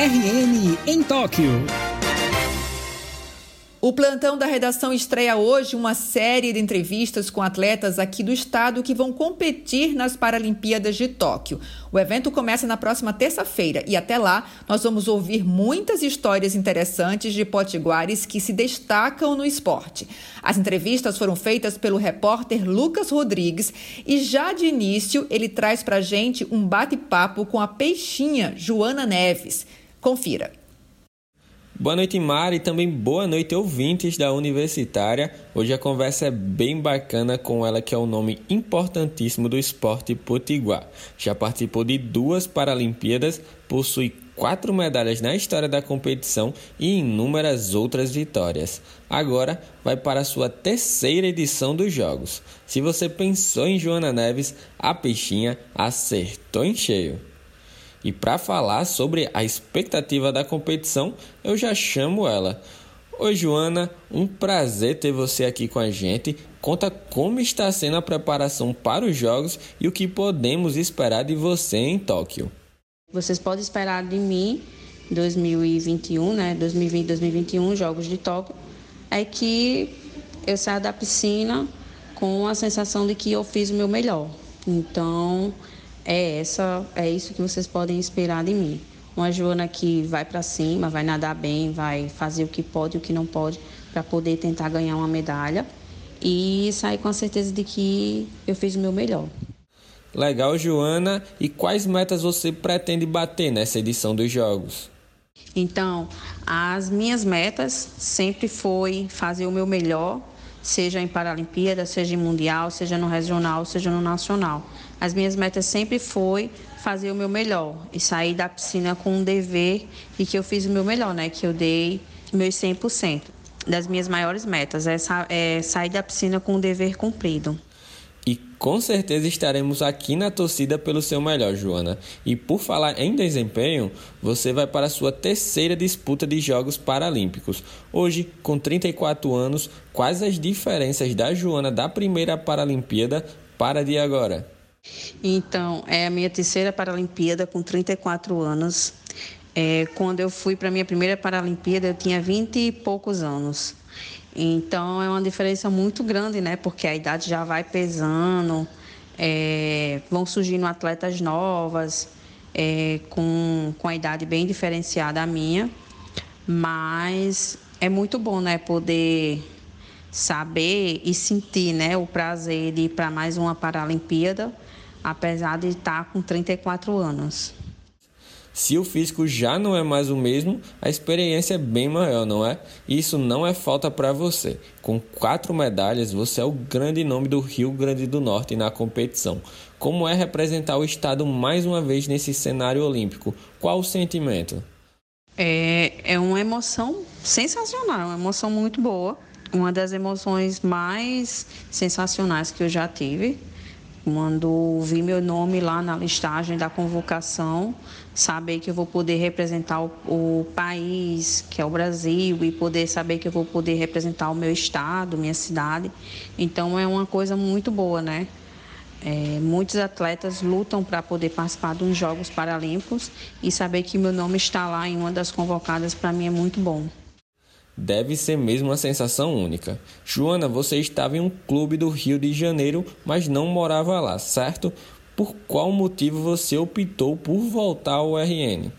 RN em Tóquio. O plantão da redação estreia hoje uma série de entrevistas com atletas aqui do estado que vão competir nas Paralimpíadas de Tóquio. O evento começa na próxima terça-feira e até lá nós vamos ouvir muitas histórias interessantes de potiguares que se destacam no esporte. As entrevistas foram feitas pelo repórter Lucas Rodrigues e já de início ele traz pra gente um bate-papo com a peixinha Joana Neves. Confira. Boa noite, Mari, e também boa noite, ouvintes da Universitária. Hoje a conversa é bem bacana com ela, que é um nome importantíssimo do esporte potiguar. Já participou de duas Paralimpíadas, possui quatro medalhas na história da competição e inúmeras outras vitórias. Agora vai para a sua terceira edição dos Jogos. Se você pensou em Joana Neves, a peixinha acertou em cheio. E para falar sobre a expectativa da competição, eu já chamo ela. Oi, Joana, um prazer ter você aqui com a gente. Conta como está sendo a preparação para os Jogos e o que podemos esperar de você em Tóquio. Vocês podem esperar de mim 2021, né? 2020, 2021, Jogos de Tóquio, é que eu saia da piscina com a sensação de que eu fiz o meu melhor. Então, é essa, é isso que vocês podem esperar de mim. Uma Joana que vai para cima, vai nadar bem, vai fazer o que pode e o que não pode para poder tentar ganhar uma medalha e sair com a certeza de que eu fiz o meu melhor. Legal, Joana. E quais metas você pretende bater nessa edição dos Jogos? Então, as minhas metas sempre foi fazer o meu melhor, seja em Paralimpíada, seja em Mundial, seja no regional, seja no nacional. As minhas metas sempre foi fazer o meu melhor e sair da piscina com um dever e que eu fiz o meu melhor, né? Que eu dei meus 100%. Das minhas maiores metas é, é sair da piscina com um dever cumprido. E com certeza estaremos aqui na torcida pelo seu melhor, Joana. E por falar em desempenho, você vai para a sua terceira disputa de Jogos Paralímpicos. Hoje, com 34 anos, quais as diferenças da Joana da primeira Paralimpíada para de agora? Então, é a minha terceira Paralimpíada com 34 anos. É, quando eu fui para a minha primeira Paralimpíada, eu tinha 20 e poucos anos. Então, é uma diferença muito grande, né? Porque a idade já vai pesando, é, vão surgindo atletas novas, é, com, com a idade bem diferenciada da minha. Mas é muito bom, né? Poder saber e sentir né, o prazer de ir para mais uma Paralimpíada apesar de estar com 34 anos. Se o físico já não é mais o mesmo, a experiência é bem maior, não é? Isso não é falta para você. Com quatro medalhas, você é o grande nome do Rio Grande do Norte na competição. Como é representar o estado mais uma vez nesse cenário olímpico? Qual o sentimento? É, é uma emoção sensacional, uma emoção muito boa. Uma das emoções mais sensacionais que eu já tive quando vi meu nome lá na listagem da convocação, saber que eu vou poder representar o, o, país, que é o Brasil, e poder saber que eu vou poder representar o meu estado, minha cidade. Então é uma coisa muito boa, né? É, muitos atletas lutam para poder participar dos Jogos Paralímpicos e saber que meu nome está lá em uma das convocadas para mim é muito bom. Deve ser mesmo uma sensação única. Joana, você estava em um clube do Rio de Janeiro, mas não morava lá, certo? Por qual motivo você optou por voltar ao RN?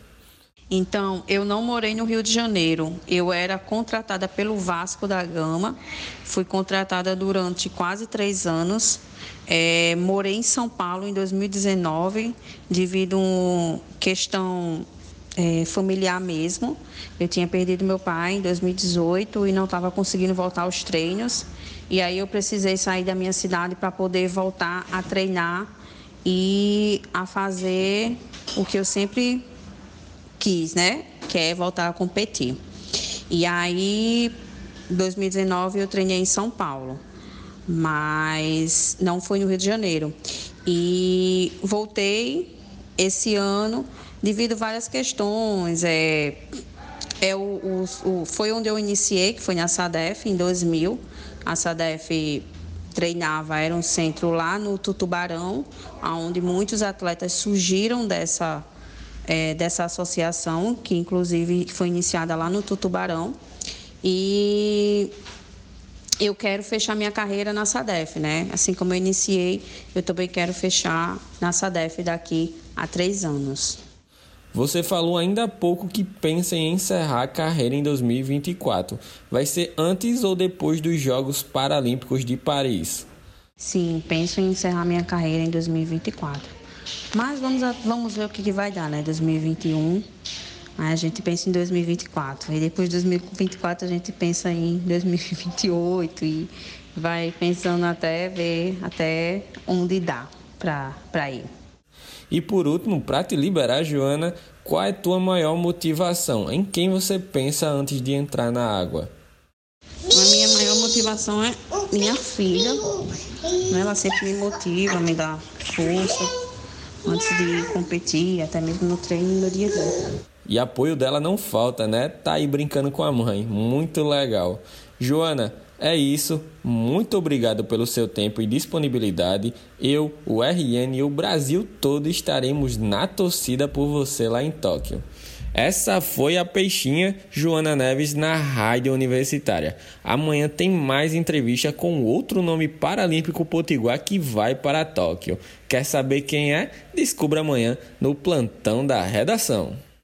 Então, eu não morei no Rio de Janeiro. Eu era contratada pelo Vasco da Gama. Fui contratada durante quase três anos. É, morei em São Paulo em 2019, devido a questão é, familiar mesmo. Eu tinha perdido meu pai em 2018 e não estava conseguindo voltar aos treinos. E aí eu precisei sair da minha cidade para poder voltar a treinar e a fazer o que eu sempre quis, né? Que é voltar a competir. E aí, em 2019, eu treinei em São Paulo, mas não foi no Rio de Janeiro. E voltei esse ano devido a várias questões. É, é o, o, o, foi onde eu iniciei, que foi na SADEF, em 2000. A SADEF treinava, era um centro lá no Tutubarão, onde muitos atletas surgiram dessa, é, dessa associação, que inclusive foi iniciada lá no Tutubarão. E eu quero fechar minha carreira na SADEF, né? Assim como eu iniciei, eu também quero fechar na SADEF daqui a três anos. Você falou ainda há pouco que pensa em encerrar a carreira em 2024. Vai ser antes ou depois dos Jogos Paralímpicos de Paris? Sim, penso em encerrar minha carreira em 2024. Mas vamos, vamos ver o que, que vai dar, né? 2021. Aí a gente pensa em 2024. E depois de 2024 a gente pensa em 2028 e vai pensando até ver até onde dá para ir. E por último, para te liberar, Joana, qual é a tua maior motivação? Em quem você pensa antes de entrar na água? A minha maior motivação é minha filha. Né? Ela sempre me motiva, me dá força antes de competir, até mesmo no treino no dia a dia. E apoio dela não falta, né? Tá aí brincando com a mãe. Muito legal. Joana, é isso. Muito obrigado pelo seu tempo e disponibilidade. Eu, o RN e o Brasil todo estaremos na torcida por você lá em Tóquio. Essa foi a peixinha Joana Neves na Rádio Universitária. Amanhã tem mais entrevista com outro nome paralímpico potiguar que vai para Tóquio. Quer saber quem é? Descubra amanhã no plantão da redação.